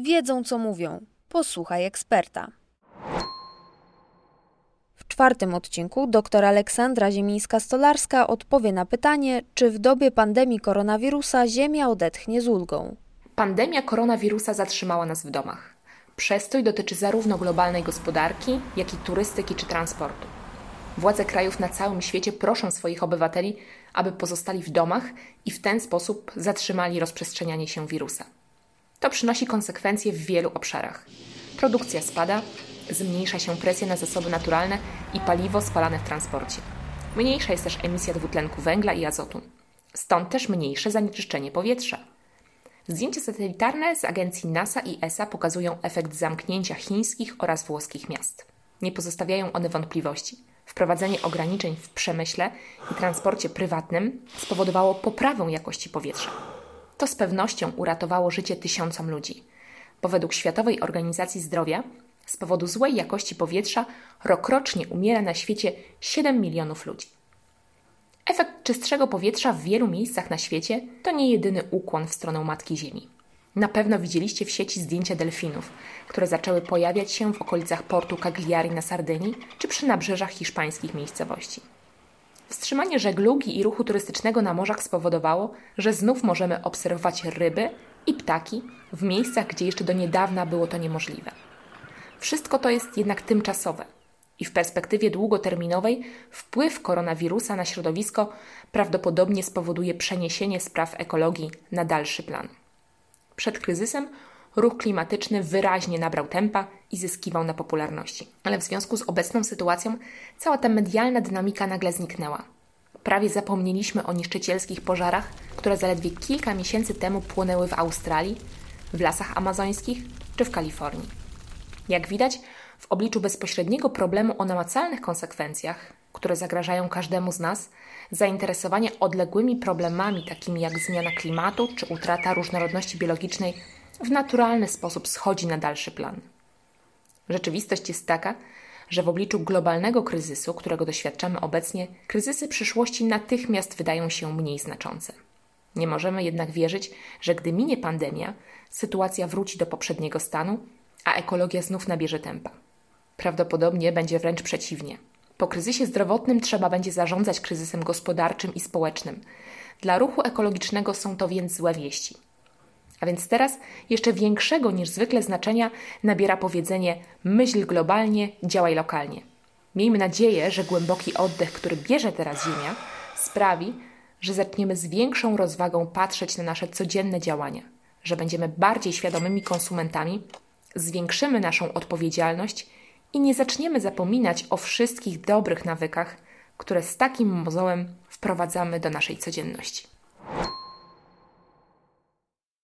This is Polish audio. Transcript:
wiedzą co mówią. Posłuchaj eksperta. W czwartym odcinku dr Aleksandra Ziemińska-Stolarska odpowie na pytanie, czy w dobie pandemii koronawirusa Ziemia odetchnie z ulgą. Pandemia koronawirusa zatrzymała nas w domach. Przestój dotyczy zarówno globalnej gospodarki, jak i turystyki czy transportu. Władze krajów na całym świecie proszą swoich obywateli, aby pozostali w domach i w ten sposób zatrzymali rozprzestrzenianie się wirusa. To przynosi konsekwencje w wielu obszarach. Produkcja spada, zmniejsza się presja na zasoby naturalne i paliwo spalane w transporcie. Mniejsza jest też emisja dwutlenku węgla i azotu. Stąd też mniejsze zanieczyszczenie powietrza. Zdjęcia satelitarne z agencji NASA i ESA pokazują efekt zamknięcia chińskich oraz włoskich miast. Nie pozostawiają one wątpliwości. Wprowadzenie ograniczeń w przemyśle i transporcie prywatnym spowodowało poprawę jakości powietrza. To z pewnością uratowało życie tysiącom ludzi, bo według Światowej Organizacji Zdrowia z powodu złej jakości powietrza rokrocznie umiera na świecie 7 milionów ludzi. Efekt czystszego powietrza w wielu miejscach na świecie to nie jedyny ukłon w stronę Matki Ziemi. Na pewno widzieliście w sieci zdjęcia delfinów, które zaczęły pojawiać się w okolicach portu Cagliari na Sardynii czy przy nabrzeżach hiszpańskich miejscowości. Wstrzymanie żeglugi i ruchu turystycznego na morzach spowodowało, że znów możemy obserwować ryby i ptaki w miejscach, gdzie jeszcze do niedawna było to niemożliwe. Wszystko to jest jednak tymczasowe i w perspektywie długoterminowej wpływ koronawirusa na środowisko prawdopodobnie spowoduje przeniesienie spraw ekologii na dalszy plan. Przed kryzysem ruch klimatyczny wyraźnie nabrał tempa i zyskiwał na popularności. Ale w związku z obecną sytuacją cała ta medialna dynamika nagle zniknęła. Prawie zapomnieliśmy o niszczycielskich pożarach, które zaledwie kilka miesięcy temu płonęły w Australii, w lasach amazońskich czy w Kalifornii. Jak widać, w obliczu bezpośredniego problemu o namacalnych konsekwencjach, które zagrażają każdemu z nas, zainteresowanie odległymi problemami takimi jak zmiana klimatu czy utrata różnorodności biologicznej w naturalny sposób schodzi na dalszy plan. Rzeczywistość jest taka, że w obliczu globalnego kryzysu, którego doświadczamy obecnie, kryzysy przyszłości natychmiast wydają się mniej znaczące. Nie możemy jednak wierzyć, że gdy minie pandemia, sytuacja wróci do poprzedniego stanu, a ekologia znów nabierze tempa. Prawdopodobnie będzie wręcz przeciwnie. Po kryzysie zdrowotnym trzeba będzie zarządzać kryzysem gospodarczym i społecznym. Dla ruchu ekologicznego są to więc złe wieści. A więc teraz jeszcze większego niż zwykle znaczenia nabiera powiedzenie myśl globalnie, działaj lokalnie. Miejmy nadzieję, że głęboki oddech, który bierze teraz Ziemia, sprawi, że zaczniemy z większą rozwagą patrzeć na nasze codzienne działania, że będziemy bardziej świadomymi konsumentami, zwiększymy naszą odpowiedzialność i nie zaczniemy zapominać o wszystkich dobrych nawykach, które z takim mozołem wprowadzamy do naszej codzienności.